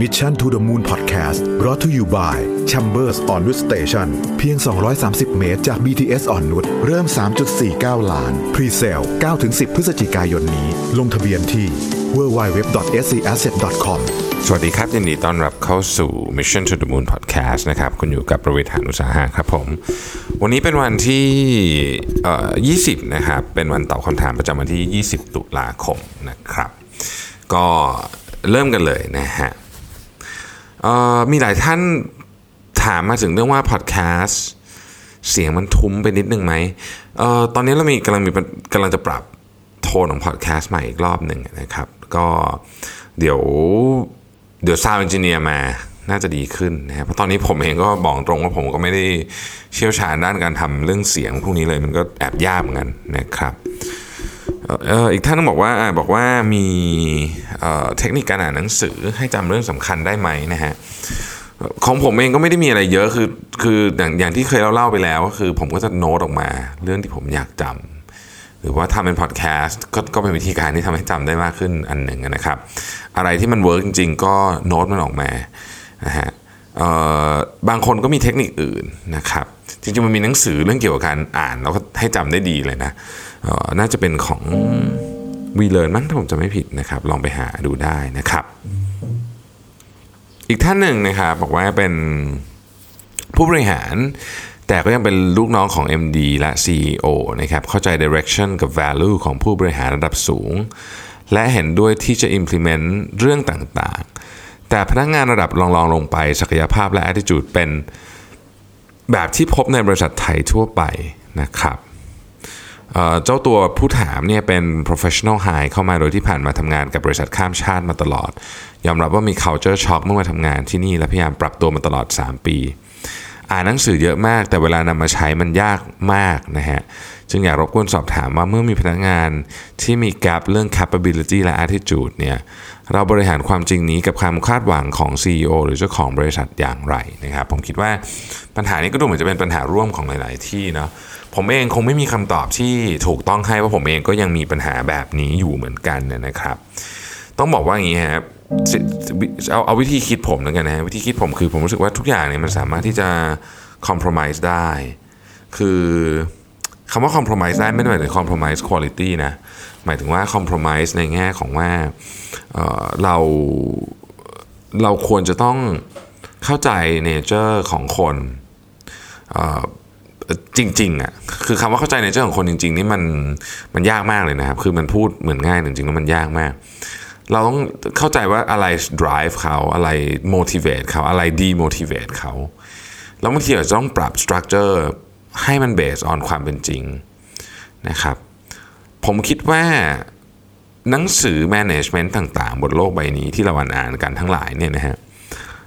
Mission to the Moon Podcast รอ t to you by Chambers on Wood Station เพียง 230 เมตรจาก BTS อ่อนนุชเริ่ม 3.49 ล้าน Pre-sale 9-10 พฤศจิกายนนี้ ลงทะเบียนที่ www.scasset.com สวัสดีครับ ยินดีต้อนรับเข้าสู่ Mission to the Moon Podcast นะครับ คุณอยู่กับประวิทยานุสาหะครับผม วันนี้เป็นวันที่เอ่อ20 นะครับ เป็นวันตอบคำถามประจำวันที่ 20 ตุลาคมนะครับ ก็เริ่มกันเลยนะฮะ มีหลายท่านถามมาถึงเรื่องว่า Podcast เสียงมันทุ้มไปนิดนึงไหมออตอนนี้เรามีกำลังมีกำลังจะปรับโทนของ Podcast ใหม่อีกรอบหนึ่งนะครับ ก็เดี๋ยวเดี๋ยว sound engineer มาน่าจะดีขึ้นนะครับเพราะตอนนี้ผมเองก็บอกตรงว่าผมก็ไม่ได้เชี่ยวชาญด้านการทำเรื่องเสียงพวกนี้เลยมันก็แอบยากเหมือนกันนะครับ อีกท่านบอกว่าบอกว่ามีเทคนิคการอ่านหนังสือให้จำเรื่องสำคัญได้ไหมนะฮะของผมเองก็ไม่ได้มีอะไรเยอะคือคืออย่างอย่างที่เคยเล่าเล่าไปแล้วก็คือผมก็จะโน้ตออกมาเรื่องที่ผมอยากจำหรือว่าทำเป็นพอดแคสต์ก็ก็เป็นวิธีการที่ทำให้จำได้มากขึ้นอันหนึ่งนะครับ อะไรที่มัน work จริง ๆ ก็โน้ตมันออกมานะฮะบางคนก็มีเทคนิคอื่นนะครับจริงๆมันมีหนังสือเรื่องเกี่ยวกับการอ่านแล้วก็ให้จำได้ดีเลยนะ น่าจะเป็นของวีเล r ร์มั้งถ้าผมจะไม่ผิดนะครับ ลองไปหาดูได้นะครับ อีกท่านหนึ่งนะครับบอกว่าเป็นผู้บริหารแต่ก็ยังเป็นลูกน้องของ MD และ CEO นะครับ เข้าใจ direction กับ value ของผู้บริหารระดับสูง และเห็นด้วยที่จะ implement เรื่องต่างๆ แต่พนักงานระดับรองๆลงไป ศักยภาพและ attitude เป็นแบบที่พบในบริษัทไทยทั่วไปนะครับ เจ้าตัวผู้ถามเนี่ยเป็น professional high เข้ามาโดยที่ผ่านมาทำงานกับบริษัทข้ามชาติมาตลอด ยอมรับว่ามี culture shock เมื่อมาทำงานที่นี่และพยายามปรับตัวมาตลอด 3 ปี อ่านหนังสือเยอะมาก แต่เวลานำมาใช้มันยากมากนะฮะจึงอยากรบกวนสอบถามว่าเมื่อมีพนักงานที่มี gap เรื่อง capability และ attitude เนี่ยเราบริหารความจริงนี้กับความคาดหวังของ CEO หรือเจ้าของบริษัทอย่างไรนะครับผมคิดว่าปัญหานี้ก็ดูเหมือนจะเป็นปัญหาร่วมของหลาย ๆ ที่เนาะผมเองคงไม่มีคำตอบที่ถูกต้องให้ว่าผมเองก็ยังมีปัญหาแบบนี้อยู่เหมือนกันเนี่ยนะครับ ต้องบอกว่าอย่างนี้ครับ เอาเอาวิธีคิดผมแล้วกันนะวิธีคิดผมคือผมรู้สึกว่าทุกอย่างเนี่ยมันสามารถที่จะ compromise ได้ คือคำว่า compromise ได้ไม่ได้หมายถึง compromise quality นะหมายถึงว่า compromise ในแง่ของว่าเเราเราควรจะต้องเข้าใจ nature ของคนจริงๆอะคือคำว่าเข้าใจ nature ของคนจริง ๆ นี่มันมันยากมากเลยนะครับ คือมันพูดเหมือนง่ายจริงๆแล้วมันยากมาก เราต้องเข้าใจว่าอะไร drive เขาอะไร motivate เขาอะไร demotivate เขาแล้วบางทีอาจจะต้องปรับ structure ให้มัน based on ความเป็นจริงนะครับ ผมคิดว่าหนังสือ management ต่างๆ บนโลกใบนี้ที่เราอ่านกันทั้งหลายเนี่ยนะฮะ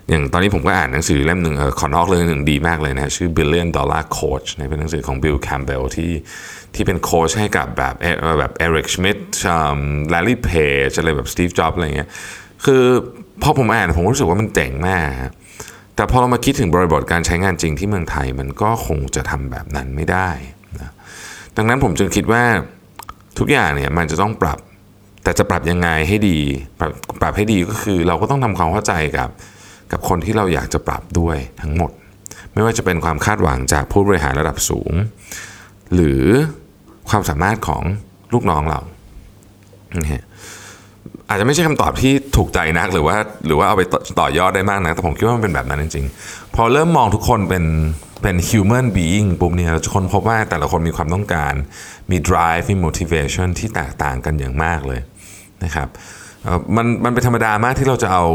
อย่างตอนนี้ผมก็อ่านหนังสือเล่มหนึ่งออขอนอกเรื่องหนึ่งดีมากเลยนะชื่อ Billion Dollar Coach นะเป็นหนังสือของ Bill Campbell ที่ที่เป็นโค้ชให้กับแบบแบบ Eric Schmidt อืม Larry Page อะไรแบบ Steve Jobs อะไรเงี้ยคือพอผมอ่านผมรู้สึกว่ามันเจ๋งมาก แต่พอเรามาคิดถึงบริบทการใช้งานจริงที่เมืองไทยมันก็คงจะทำแบบนั้นไม่ได้นะดังนั้นผมจึงคิดว่าทุกอย่างเนี่ยมันจะต้องปรับ แต่จะปรับยังไงให้ดี ปรับปรับให้ดีก็คือเราก็ต้องทำความเข้าใจกับ กับคนที่เราอยากจะปรับด้วยทั้งหมด ไม่ว่าจะเป็นความคาดหวังจากผู้บริหารระดับสูง หรือความสามารถของลูกน้องเราอาจจะไม่ใช่คำตอบที่ถูกใจนักหรือว่าหรือว่าเอาไปต่อยอดได้มากนะแต่ผมคิดว่ามันเป็นแบบนั้นจริงๆ พอเริ่มมองทุกคนเป็นเป็น human being ปุ๊บเนี่ยเราจะค้นพบว่าแต่ละคนมีความต้องการ มี drive มี motivation ที่แตกต่างกันอย่างมากเลยนะครับ มันมันเป็นธรรมดามากที่เราจะเอา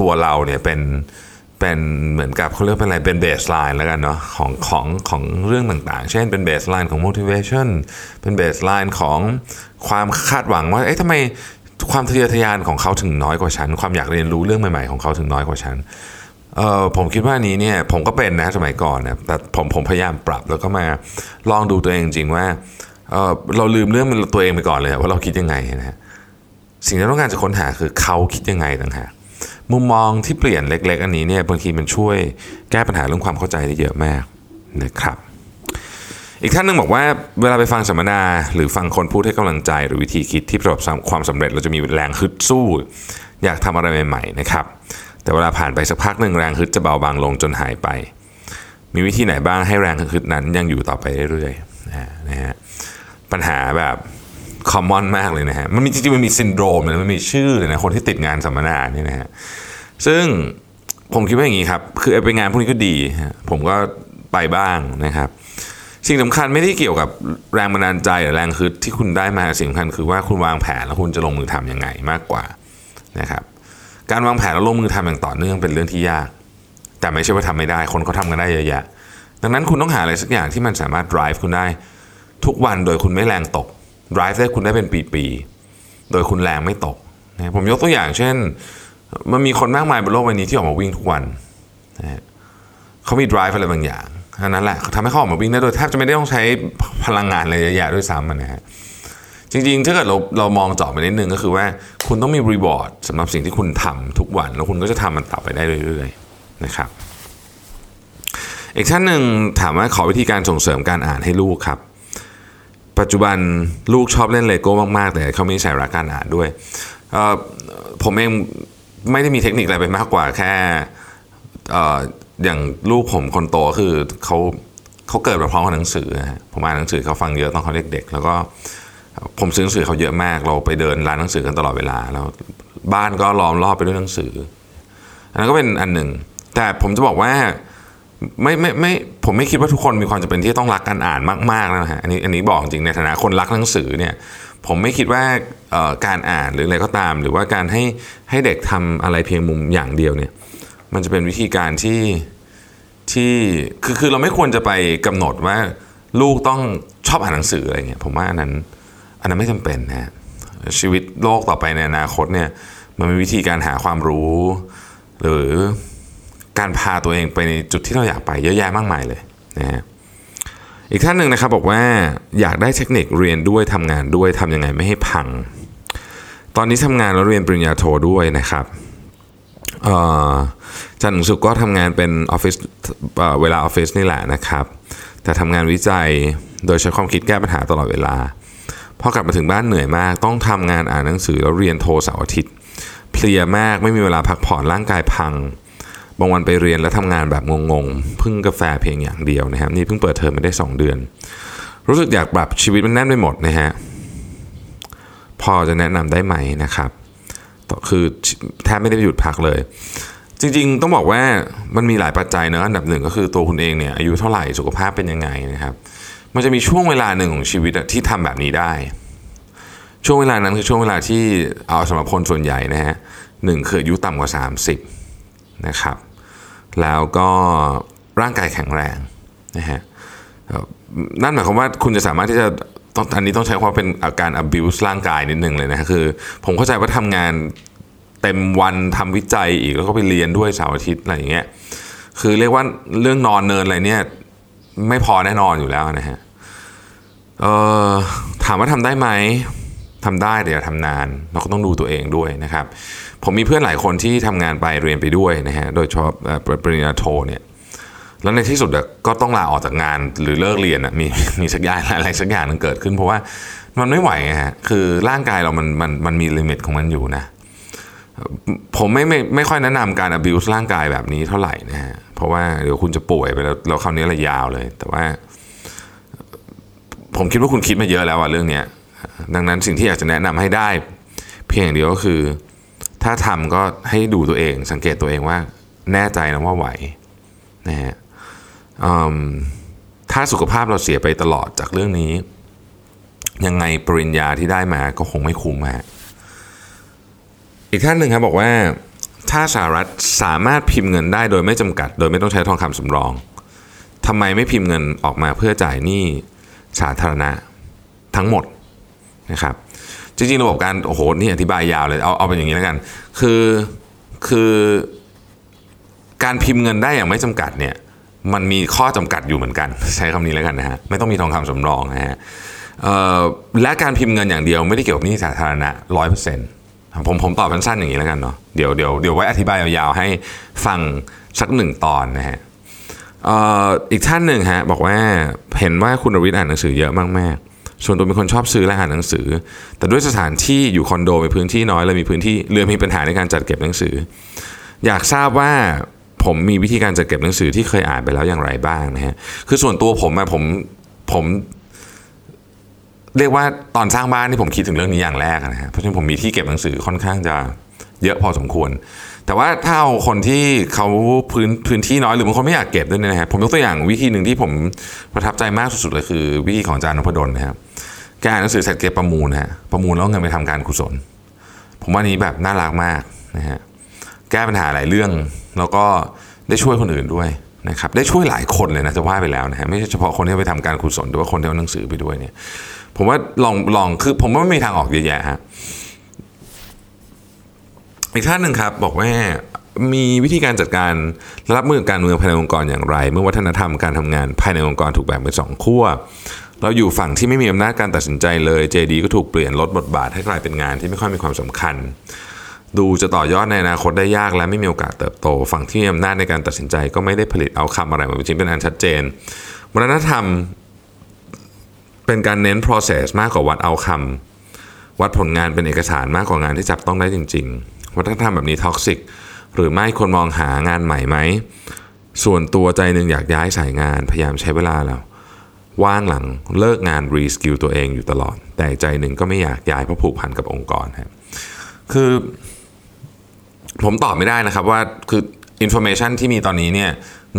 ตัวเราเนี่ยเป็นเป็นเหมือนกับเขาเรียกเป็นอะไรเป็น baseline แล้วกันเนาะของของของเรื่องต่างๆ เช่นเป็น baseline ของ motivation เป็น baseline ของความคาดหวังว่าเอ๊ะทำไมความทะเยอทะยานของเขาถึงน้อยกว่าฉัน ความอยากเรียนรู้เรื่องใหม่ๆของเขาถึงน้อยกว่าฉันเออผมคิดว่านี้เนี่ยผมก็เป็นนะสมัยก่อนนะแต่ผมผมพยายามปรับแล้วก็มาลองดูตัวเองจริงๆว่าเออเราลืมเรื่องตัวเองไปก่อนเลยว่าเราคิดยังไงนะฮะ สิ่งที่เราต้องการจะค้นหาคือเขาคิดยังไงต่างหากมุมมองที่เปลี่ยนเล็ก ๆ อันนี้เนี่ยบางทีมันช่วยแก้ปัญหาเรื่องความเข้าใจได้เยอะมากนะครับอีกท่านหนึ่งบอกว่าเวลาไปฟังสัมมนา หรือฟังคนพูดให้กำลังใจ หรือวิธีคิดที่ประสบความสำเร็จเราจะมีแรงฮึดสู้ อยากทำอะไรใหม่ๆนะครับแต่เวลาผ่านไปสักพักหนึ่งแรงฮึดจะเบาบางลงจนหายไป มีวิธีไหนบ้างให้แรงฮึดนั้นยังอยู่ต่อไปเรื่อยๆนะฮะปัญหาแบบ คอมมอนมากเลยนะฮะ มันมีจริงๆมันมีซินโดรมเลยมันมีชื่อเลยนะคนที่ติดงานสัมมนาเนี่ยนะฮะ ซึ่งผมคิดว่าอย่างนี้ครับ คือไปงานพวกนี้ก็ดี ผมก็ไปบ้างนะครับ สิ่งสำคัญไม่ได้เกี่ยวกับแรงบันดาลใจหรือแรงคือที่คุณได้มาสิ่งสำคัญคือว่าคุณวางแผนแล้วคุณจะลงมือทํำยังไงมากกว่านะครับ การวางแผนแล้วลงมือทำอย่างต่อเนื่องเป็นเรื่องที่ยาก แต่ไม่ใช่ว่าทำไม่ได้ คนเขาทากันได้เยอะแยะดังนั้นคุณต้องหาอะไรสักอย่างที่มันสามารถ drive คุณได้ทุกวันโดยคุณไม่แรงตก drive ได้คุณได้เป็นปีๆ โดยคุณแรงไม่ตกนะผมยกตัวอย่างเช่น มันมีคนมากมายบนโลกใบนี้ที่ออกมาวิ่งทุกวันนะเขามี drive อะไรบางอย่างอันนั้นแหละทำให้เขาออกมาวิ่งได้โดยแทบจะไม่ได้ต้องใช้พลังงานอะไรเยอะแยะด้วยซ้ำนะฮะจริงๆ ถ้าเกิดเราเรามองจาะไปนิดนึงก็คือว่าคุณต้องมีรีวอร์ดสำหรับสิ่งที่คุณทำทุกวัน แล้วคุณก็จะทำมันต่อไปได้เรื่อยๆนะครับอีกท่านหนึ่งถามว่าขอวิธีการส่งเสริมการอ่านให้ลูกครับ ปัจจุบันลูกชอบเล่นเลโก้มากๆ แต่เขาไม่ใส่รักการอ่านด้วยผมเองไม่ได้มีเทคนิคอะไรไปมากกว่าแค่อย่างลูกผมคนโตคือเขาเขาเกิดมาพร้อมกับหนังสือนะผมอ่านหนังสือเขาฟังเยอะตอนเขาเด็กๆ แล้วก็ผมซื้อหนังสือเขาเยอะมาก เราไปเดินร้านหนังสือกันตลอดเวลา แล้วบ้านก็ล้อมรอบไปด้วยหนังสือ อันนั้นก็เป็นอันหนึ่ง แต่ผมจะบอกว่า ไม่ไม่ไม่ผมไม่คิดว่าทุกคนมีความจำเป็นที่ต้องรักการอ่านมากๆนะฮะอันนี้อันนี้บอกจริงในฐานะคนรักหนังสือเนี่ยผมไม่คิดว่าการอ่านหรืออะไรก็ตาม หรือว่าการให้ให้เด็กทำอะไรเพียงมุมอย่างเดียวเนี่ยมันจะเป็นวิธีการที่ที่คือคือเราไม่ควรจะไปกำหนดว่าลูกต้องชอบอ่านหนังสืออะไรเงี้ยผมว่าอันนั้นอันนั้นไม่จำเป็นนะชีวิตโลกต่อไปในอนาคตเนี่ยมันมีวิธีการหาความรู้ หรือ การพาตัวเองไปในจุดที่เราอยากไปเยอะแยะมากมายเลยนะฮะอีกท่านหนึ่งนะครับบอกว่าอยากได้เทคนิคเรียนด้วยทำงานด้วยทำยังไงไม่ให้พัง ตอนนี้ทำงานแล้วเรียนปริญญาโทด้วยนะครับจันทร์ถึงศุกก็ทำงานเป็นออฟฟิศเวลาออฟฟิศนี่แหละนะครับ แต่ทำงานวิจัยโดยใช้ความคิดแก้ปัญหาตลอดเวลาพอกลับมาถึงบ้านเหนื่อยมาก ต้องทำงานอ่านหนังสือแล้วเรียนโทเสาร์อาทิตย์เพลียมากไม่มีเวลาพักผ่อนร่างกายพัง บางวันไปเรียนแล้วทำงานแบบงงๆพึ่งกาแฟเพียงอย่างเดียวนะครับนี่เพิ่งเปิดเทอมมาได้ 2 เดือน รู้สึกอยากปรับชีวิตมันแน่นไปหมดนะฮะพอจะแนะนำได้ไหมนะครับคือแทบไม่ได้หยุดพักเลย จริงๆ ต้องบอกว่ามันมีหลายปัจจัยเนอะอันดับหนึ่งก็คือตัวคุณเองเนี่ยอายุเท่าไหร่สุขภาพเป็นยังไงนะครับ มันจะมีช่วงเวลาหนึ่งของชีวิตที่ทำแบบนี้ได้ ช่วงเวลานั้นคือช่วงเวลาที่เอาสำหรับคนส่วนใหญ่นะฮะหนึ่งคืออายุต่ำกว่า 30นะครับ แล้วก็ร่างกายแข็งแรงนะฮะนั่นหมายความว่าคุณจะสามารถที่จะต้องอันนี้ต้องใช้ความเป็นอาการ abuse ร่างกายนิดนึงเลยนะคือ ผมเข้าใจว่าทำงานเต็มวันทำวิจัยอีกแล้วก็ไปเรียนด้วยเสาร์อาทิตย์อะไรอย่างเงี้ยคือเรียกว่าเรื่องนอนเนินอะไรเนี่ยไม่พอแน่นอนอยู่แล้วนะฮะเออถามว่าทำได้ไหม ทำได้แต่อย่าทำนาน เราก็ต้องดูตัวเองด้วยนะครับ ผมมีเพื่อนหลายคนที่ทำงานไปเรียนไปด้วยนะฮะโดยเฉพาะปริญญาโทเนี่ยแล้วในที่สุดก็ต้องลาออกจากงานหรือเลิกเรียนมีมีสักอย่างอะไรสักอย่างนึงเกิดขึ้น เพราะว่ามันไม่ไหวฮะคือร่างกายเรามันมันมันมีลิมิตของมันอยู่นะผมไม่ไม่ไม่ค่อยแนะนำการ abuse ร่างกายแบบนี้เท่าไหร่นะฮะเพราะว่าเดี๋ยวคุณจะป่วยไปแล้วแล้วคราวนี้ระยาวเลย แต่ว่า ผมคิดว่าคุณคิดมาเยอะแล้วอะเรื่องเนี้ย ดังนั้นสิ่งที่อยากจะแนะนำให้ได้ เพียงเดียวก็คือ ถ้าทำก็ให้ดูตัวเอง สังเกตตัวเองว่าแน่ใจนะว่าไหวนะฮะถ้าสุขภาพเราเสียไปตลอดจากเรื่องนี้ ยังไงปริญญาที่ได้มาก็คงไม่คุ้มฮะอีกท่านหนึ่งครับบอกว่า ถ้าสหรัฐสามารถพิมพ์เงินได้โดยไม่จำกัด โดยไม่ต้องใช้ทองคำสำรองทำไมไม่พิมพ์เงินออกมาเพื่อจ่ายหนี้สาธารณะทั้งหมด นะครับ จริงๆ ระบบการโอ้โหนี่อธิบายยาวเลยเอาเอาเป็นอย่างนี้แล้วกัน คือคือการพิมพ์เงินได้อย่างไม่จำกัดเนี่ยมันมีข้อจำกัดอยู่เหมือนกัน ใช้คำนี้แล้วกันนะฮะไม่ต้องมีทองคำสำรองนะฮะและการพิมพ์เงินอย่างเดียวไม่ได้เกี่ยวกับนี้สาธารณะร้อยเปอร์เซ็นต์ผมผมตอบสั้นๆอย่างนี้แล้วกันเนาะเดี๋ยวเดี๋ยวเดี๋ยวไว้อธิบายยาวๆให้ฟังสักหนึ่งตอนนะฮะอีกท่านหนึ่งฮะบอกว่าเห็นว่าคุณรวิทย์อ่านหนังสือเยอะมาก ส่วนตัวเป็นคนชอบซื้อและอ่านหนังสือ แต่ด้วยสถานที่อยู่คอนโดมีพื้นที่น้อยและมีพื้นที่เรือมีปัญหาในการจัดเก็บหนังสือ อยากทราบว่าผมมีวิธีการจัดเก็บหนังสือที่เคยอ่านไปแล้วอย่างไรบ้างนะฮะคือส่วนตัวผมอะผมผมเรียกว่าตอนสร้างบ้านนี่ผมคิดถึงเรื่องนี้อย่างแรกนะฮะเพราะฉะนั้นผมมีที่เก็บหนังสือค่อนข้างจะเยอะพอสมควร แต่ว่าถ้าเอาคนที่เขาพื้นพื้นที่น้อยหรือบางคนไม่อยากเก็บด้วยนะฮะผมยกตัวอย่างวิธีหนึ่งที่ผมประทับใจมากสุดๆเลยคือ วิธีของอาจารย์นพดลนะครับ แกอ่านหนังสือเสร็จเก็บประมูลนะฮะประมูลแล้วเอาเงินไปทำการกุศล ผมว่านี้แบบน่ารักมากนะฮะแก้ปัญหาหลายเรื่องแล้วก็ได้ช่วยคนอื่นด้วยนะครับได้ช่วยหลายคนเลยนะจะว่าไปแล้วนะฮะไม่ใช่เฉพาะคนที่ไปทำการกุศลแต่ว่าคนที่เอาหนังสือไปด้วยเนี่ย ผมว่าลองลองคือผมว่าไม่มีทางออกเยอะแยะฮะอีกท่านหนึ่งครับบอกว่ามีวิธีการจัดการรับมือกับการเมืองภายในองค์กรอย่างไร เมื่อวัฒนธรรมการทำงานภายในองค์กรถูกแบ่งเป็นสองขั้ว เราอยู่ฝั่งที่ไม่มีอำนาจการตัดสินใจเลย JD ก็ถูกเปลี่ยนลดบทบาทให้กลายเป็นงานที่ไม่ค่อยมีความสำคัญ ดูจะต่อยอดในอนาคตได้ยากและไม่มีโอกาสเติบโต ฝั่งที่มีอำนาจในการตัดสินใจก็ไม่ได้ผลิตเอาคำอะไรมาเป็นชิ้นเป็นอันชัดเจนวัฒนธรรมเป็นการเน้น process มากกว่าวัดเอาคำวัดผลงานเป็นเอกสารมากกว่างานที่จับต้องได้จริง ๆ วัฒนธรรมแบบนี้ toxic หรือไม่คนมองหางานใหม่ไหมส่วนตัวใจหนึ่งอยากย้ายสายงานพยายามใช้เวลาแล้ว ว่างหลังเลิกงาน reskill ตัวเองอยู่ตลอด แต่ใจหนึ่งก็ไม่อยากย้ายเพราะผูกพันกับองค์กรครับคือ ผมตอบไม่ได้นะครับว่าคือ information ที่มีตอนนี้เนี่ย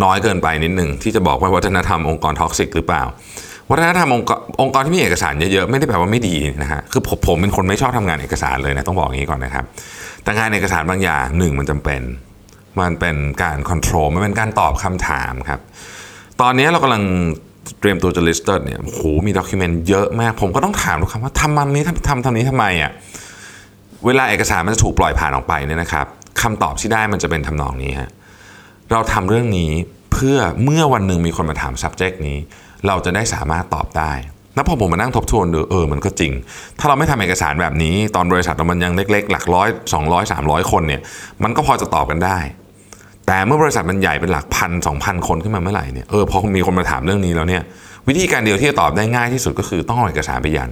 น้อยเกินไปนิดหนึ่งที่จะบอกว่าวัฒนธรรมองค์กร toxic หรือเปล่า วัฒนธรรมองค์กรองค์กรที่มีเอกสารเยอะๆไม่ได้แปลว่าไม่ดีนะฮะคือผมผมเป็นคนไม่ชอบทำงานเอกสารเลยนะต้องบอกอย่างนี้ก่อนนะครับ แต่งานเอกสารบางอย่างหนึ่งมันจำเป็น มันเป็นการ control มันเป็นการตอบคำถามครับตอนนี้เรากำลัง เตรียมตัวจะ listed เนี่ยโหมี document เยอะมาก ผมก็ต้องถามทุกคำว่าทำมันนี้ทำทำทำนี้ทำไมอะเวลาเอกสารมันจะถูกปล่อยผ่านออกไปเนี่ยนะครับคำตอบที่ได้มันจะเป็นทำนองนี้ฮะเราทำเรื่องนี้เพื่อเมื่อวันหนึ่งมีคนมาถาม subject นี้ เราจะได้สามารถตอบได้แล้วพอผมมานั่งทบทวนดูเออมันก็จริง ถ้าเราไม่ทำเอกสารแบบนี้ ตอนบริษัทเรามันยังเล็กๆ หลักร้อยสองร้อยสามร้อยคนเนี่ยมันก็พอจะตอบกันได้ แต่เมื่อบริษัทมันใหญ่เป็นหลักพันสองพันคนขึ้นมาเมื่อไหร่เนี่ยเออพอมีคนมาถามเรื่องนี้แล้วเนี่ยวิธีการเดียวที่จะตอบได้ง่ายที่สุดก็คือต้องเอาเอกสารไปยัน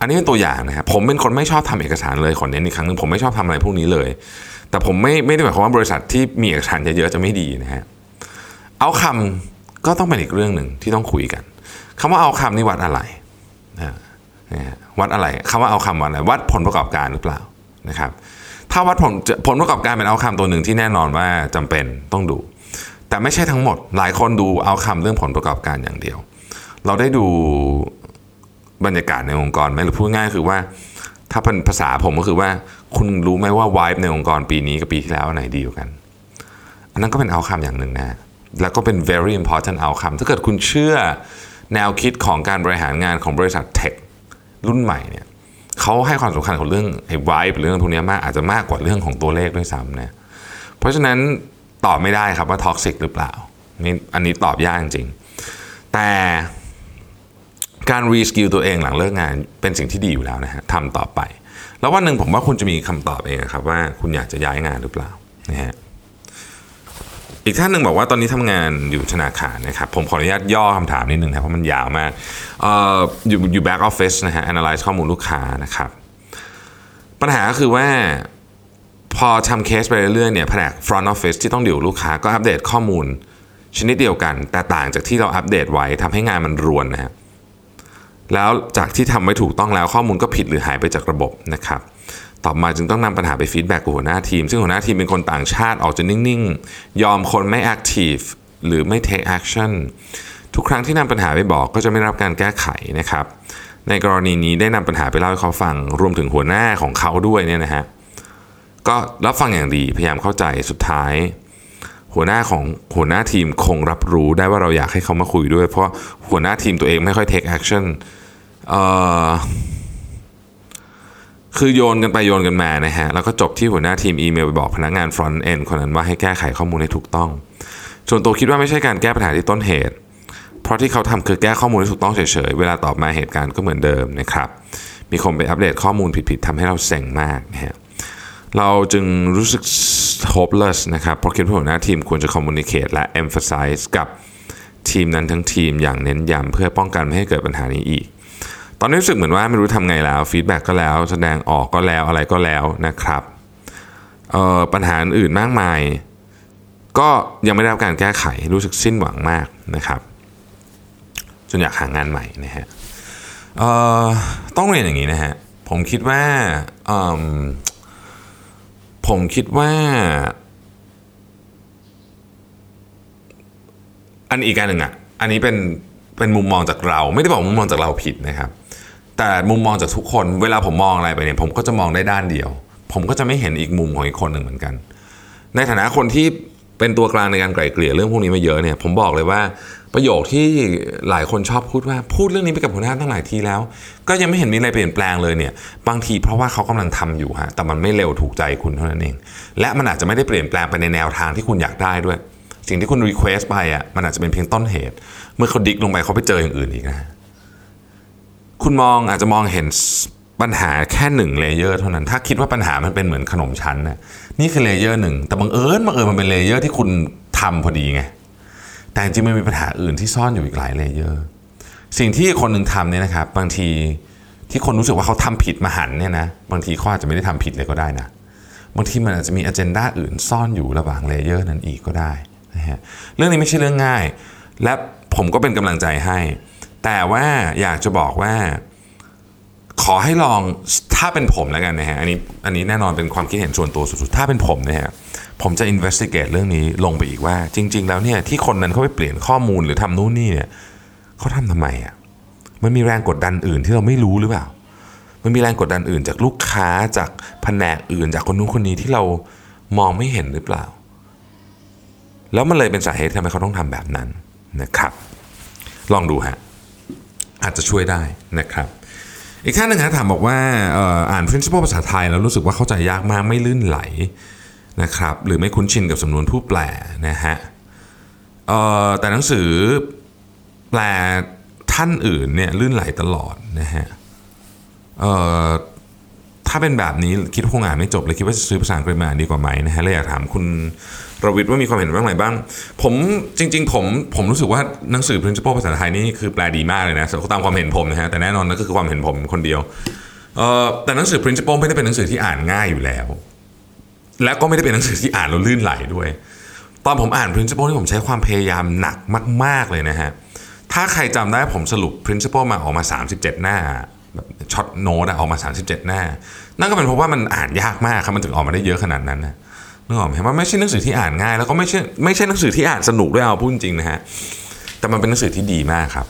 อันนี้เป็นตัวอย่างนะครับผมเป็นคนไม่ชอบทำเอกสารเลยขอเน้นอีกครั้งหนึงผมไม่ชอบทำอะไรพวกนี้เลย แต่ผมไม่ไม่ได้หมายความว่าบริษัทที่มีเอกสารเยอะๆจะไม่ดีนะฮะเอาคำก็ต้องเป็นอีกเรื่องหนึ่งที่ต้องคุยกันคำว่าเอาคำนี่วัดอะไรนะนะฮะวัดอะไรคำว่าเอาคำวัดอะไรวัดผลประกอบการหรือเปล่านะครับ ถ้าวัดผลผลประกอบการเป็นเอาคำตัวหนึ่งที่แน่นอนว่าจำเป็นต้องดู แต่ไม่ใช่ทั้งหมด หลายคนดูเอาคำเรื่องผลประกอบการอย่างเดียว เราได้ดูบรรยากาศในองค์กรไหมหรือพูดง่ายคือว่า ถ้าเป็นภาษาผมก็คือว่า คุณรู้ไหมว่าวายในองค์กรปีนี้กับปีที่แล้วไหนดีกว่ากัน อันนั้นก็เป็นเอาคำอย่างหนึ่งนะแล้วก็เป็น very important outcome ถ้าเกิดคุณเชื่อแนวคิดของการบริหารงานของบริษัทเทครุ่นใหม่เนี่ย เขาให้ความสำคัญกับเรื่องไอ้ไวเรื่องพวกนี้มากอาจจะมากกว่าเรื่องของตัวเลขด้วยซ้ำนะเพราะฉะนั้นตอบไม่ได้ครับว่าท็อกซิกหรือเปล่านี่อันนี้ตอบยากจริง แต่การ reskill ตัวเองหลังเลิกงานเป็นสิ่งที่ดีอยู่แล้วนะฮะทำต่อไป แล้ววันหนึ่งผมว่าคุณจะมีคำตอบเองครับว่าคุณอยากจะย้ายงานหรือเปล่านะฮะ อีกท่านหนึ่งบอกว่าตอนนี้ทำงานอยู่ธนาคารนะครับผมขออนุญาตย่อคำถามนิดนึงนะเพราะมันยาวมากอออยู่อยู่ back office นะฮะ analyze ข้อมูลลูกค้านะครับ ปัญหาก็คือว่าพอทำเคสไปเรื่อยๆเนี่ยแผนก front office ที่ต้องดิวลูกค้าก็อัปเดตข้อมูลชนิดเดียวกัน แต่ต่างจากที่เราอัปเดตไว้ทำให้งานมันรวนนะฮะแล้วจากที่ทำไม่ถูกต้องแล้วข้อมูลก็ผิดหรือหายไปจากระบบนะครับ ต่อมาจึงต้องนำปัญหาไป feedback กับหัวหน้าทีม ซึ่งหัวหน้าทีมเป็นคนต่างชาติออกจะนิ่งๆ ยอมคนไม่ active หรือไม่ take action ทุกครั้งที่นำปัญหาไปบอกก็จะไม่รับการแก้ไขนะครับ ในกรณีนี้ได้นำปัญหาไปเล่าให้เขาฟัง รวมถึงหัวหน้าของเขาด้วยเนี่ยนะฮะก็รับฟังอย่างดีพยายามเข้าใจสุดท้าย หัวหน้าของหัวหน้าทีมคงรับรู้ได้ว่าเราอยากให้เขามาคุยด้วย เพราะหัวหน้าทีมตัวเองไม่ค่อย take action เอ่อ คือโยนกันไปโยนกันมานะฮะ แล้วก็จบที่หัวหน้าทีมอีเมลไปบอกพนักงาน front end คนนั้นว่าให้แก้ไขข้อมูลให้ถูกต้อง ส่วนตัวคิดว่าไม่ใช่การแก้ปัญหาที่ต้นเหตุ เพราะที่เขาทำคือแก้ข้อมูลให้ถูกต้องเฉยๆ เวลาตอบมาเหตุการณ์ก็เหมือนเดิมนะครับ มีคนไปอัปเดตข้อมูลผิดๆทำให้เราเซ็งมากนะฮะ เราจึงรู้สึก hopeless นะครับเพราะคิดว่าหัวหน้าทีมควรจะ communicate และ emphasize กับทีมนั้นทั้งทีมอย่างเน้นย้ำเพื่อป้องกันไม่ให้เกิดปัญหานี้อีก ตอนนี้รู้สึกเหมือนว่าไม่รู้ทำไงแล้ว feedback ก็แล้ว แสดงออกก็แล้วอะไรก็แล้วนะครับปัญหาอื่นมากมาย ก็ยังไม่ได้รับการแก้ไขรู้สึกสิ้นหวังมากนะครับจนอยากหางานใหม่นะฮะต้องเรียนอย่างนี้นะฮะผมคิดว่าผมคิดว่า อันอีกการหนึ่งอะอันนี้เป็นเป็นมุมมองจากเรา ไม่ได้บอกมุมมองจากเราผิดนะครับ แต่มุมมองจากทุกคนเวลาผมมองอะไรไปเนี่ยผมก็จะมองได้ด้านเดียว ผมก็จะไม่เห็นอีกมุมของอีกคนหนึ่งเหมือนกัน ในฐานะคนที่เป็นตัวกลางในการไกล่เกลี่ยเรื่องพวกนี้มาเยอะเนี่ยผมบอกเลยว่าประโยคที่หลายคนชอบพูดว่าพูดเรื่องนี้ไปกับหัวหน้าตั้งหลายทีแล้ว ก็ยังไม่เห็นมีอะไรเปลี่ยนแปลงเลยเนี่ยบางทีเพราะว่าเขากำลังทำอยู่ฮะแต่มันไม่เร็วถูกใจคุณเท่านั้นเอง และมันอาจจะไม่ได้เปลี่ยนแปลงไปในแนวทางที่คุณอยากได้ด้วย สิ่งที่คุณ request ไปอะมันอาจจะเป็นเพียงต้นเหตุ เมื่อเขา dig ลงไปเขาไปเจออย่างอื่นอีกนะ คุณมองอาจจะมองเห็นปัญหาแค่หนึ่ง layer เท่านั้น ถ้าคิดว่าปัญหามันเป็นเหมือนขนมชั้นน่ะนี่คือ layer หนึ่งแต่บังเอิญบังเอิญมันเป็น layer ที่คุณทำพอดีไง แต่จริงๆมันมีปัญหาอื่นที่ซ่อนอยู่อีกหลาย layer สิ่งที่คนหนึ่งทำเนี่ยนะครับ บางทีที่คนรู้สึกว่าเขาทำผิดมหันต์เนี่ยนะ บางทีเขาอาจจะไม่ได้ทำผิดเลยก็ได้นะ บางทีมันอาจจะมี agenda อื่นซ่อนอยู่ระหว่าง layer นั้นอีกก็ได้นะฮะ เรื่องนี้ไม่ใช่เรื่องง่าย และผมก็เป็นกำลังใจให้ แต่ว่าอยากจะบอกว่า ขอให้ลองถ้าเป็นผมแล้วกันนะฮะอันนี้อันนี้แน่นอนเป็นความคิดเห็นส่วนตัวสุดๆถ้าเป็นผมนี่ยผมจะ investigate เรื่องนี้ลงไปอีกว่า จริง ๆ แล้วเนี่ยที่คนนั้นเขาไปเปลี่ยนข้อมูลหรือทำนู่นนี่เนี่ยเขาทำทำไมอะมันมีแรงกดดันอื่นที่เราไม่รู้หรือเปล่า มันมีแรงกดดันอื่นจากลูกค้าจากแผนกอื่น จากคนนู้นคนนี้ที่เรามองไม่เห็นหรือเปล่า แล้วมันเลยเป็นสาเหตุทำให้เขาต้องทำแบบนั้นนะครับ ลองดูฮะ อาจจะช่วยได้นะครับอีกท่านหนึ่งฮะถามบอกว่าอ่ออ่าน principle ภาษาไทยแล้วรู้สึกว่าเข้าใจยากมากไม่ลื่นไหลนะครับหรือไม่คุ้นชินกับสำนวนผู้แปลนะฮะแต่หนังสือแปลท่านอื่นเนี่ยลื่นไหลตลอดนะฮะถ้าเป็นแบบนี้คิดคงอ่านไม่จบเลยคิดว่าจะซื้อภาษาอังกฤษมาอ่านดีกว่าไหมนะฮะเลยอยากถามคุณ รวิทย์ว่ามีความเห็นว่าไงบ้าง ผมจริง ๆ ผมผมรู้สึกว่าหนังสือ principle ภาษาไทยนี่คือแปลดีมากเลยนะตามความเห็นผมนะฮะแต่แน่นอนนั่นก็คือความเห็นผมคนเดียวแต่หนังสือ principle ไม่ได้เป็นหนังสือที่อ่านง่ายอยู่แล้ว และก็ไม่ได้เป็นหนังสือที่อ่านแล้วลื่นไหลด้วย ตอนผมอ่าน principle นี่ผมใช้ความพยายามหนักมาก ๆเลยนะฮะถ้าใครจำได้ผมสรุป principle มาออกมา 37 หน้าแบบช็อตโน้ตออกมา 37 หน้า นั่นก็เป็นเพราะว่ามันอ่านยากมากครับมันถึงออกมาได้เยอะขนาดนั้นนะ นึกออกไหมว่าไม่ใช่หนังสือที่อ่านง่าย แล้วก็ไม่ใช่ไม่ใช่หนังสือที่อ่านสนุกด้วยเอาพูดจริงนะฮะแต่มันเป็นหนังสือที่ดีมากครับ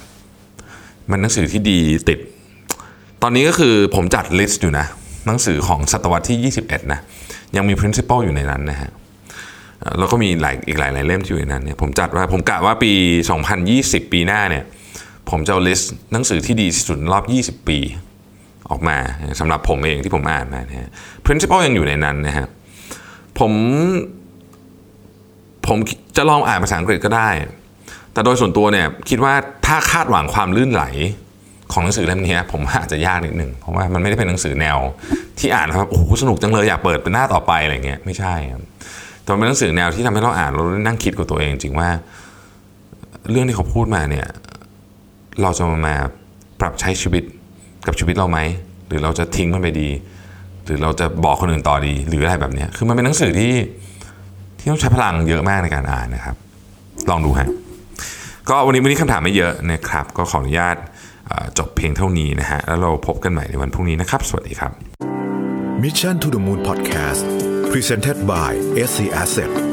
มันหนังสือที่ดีติด ตอนนี้ก็คือผมจัด list อยู่นะหนังสือของศตวรรษที่ 21 นะ ยังมี principle อยู่ในนั้นนะฮะแล้วก็มีหลายอีกหลายหลายเล่มที่อยู่ในนั้นเนี่ยผมจัดว่าผมกะว่าปี 2020 ปีหน้าเนี่ยผมจะเอา list หนังสือที่ดีที่สุดรอบ 20 ปีออกมาสำหรับผมเองที่ผมอ่านมานะฮะ principle ยังอยู่ในนั้นนะฮะ ผมผมจะลองอ่านภาษาอังกฤษก็ได้ แต่โดยส่วนตัวเนี่ยคิดว่าถ้าคาดหวังความลื่นไหลของหนังสือเล่มนี้ผมอาจจะยากนิดหนึ่งเพราะว่ามันไม่ได้เป็นหนังสือแนว ที่อ่านแล้วแบบโอ้โหสนุกจังเลยอยากเปิดเป็นหน้าต่อไปอะไรเงี้ยไม่ใช่ครับแต่เป็นหนังสือแนวที่ทำให้เราอ่านเราได้นั่งคิดกับตัวเองจริงว่า เรื่องที่เขาพูดมาเนี่ยเราจะมาปรับใช้ชีวิตกับชีวิตเราไหมหรือเราจะทิ้งมันไปดี หรือเราจะบอกคนอื่นต่อดีหรืออะไรแบบนี้คือมันเป็นหนังสือที่ที่ต้องใช้พลังเยอะมากในการอ่านนะครับ ลองดูฮะก็วันนี้วันนี้คำถามไม่เยอะนะครับ ก็ขออนุญาตจบเพียงเท่านี้นะฮะแล้วเราพบกันใหม่ในวันพรุ่งนี้นะครับ สวัสดีครับ Mission to the Moon Podcast Presented by SC Asset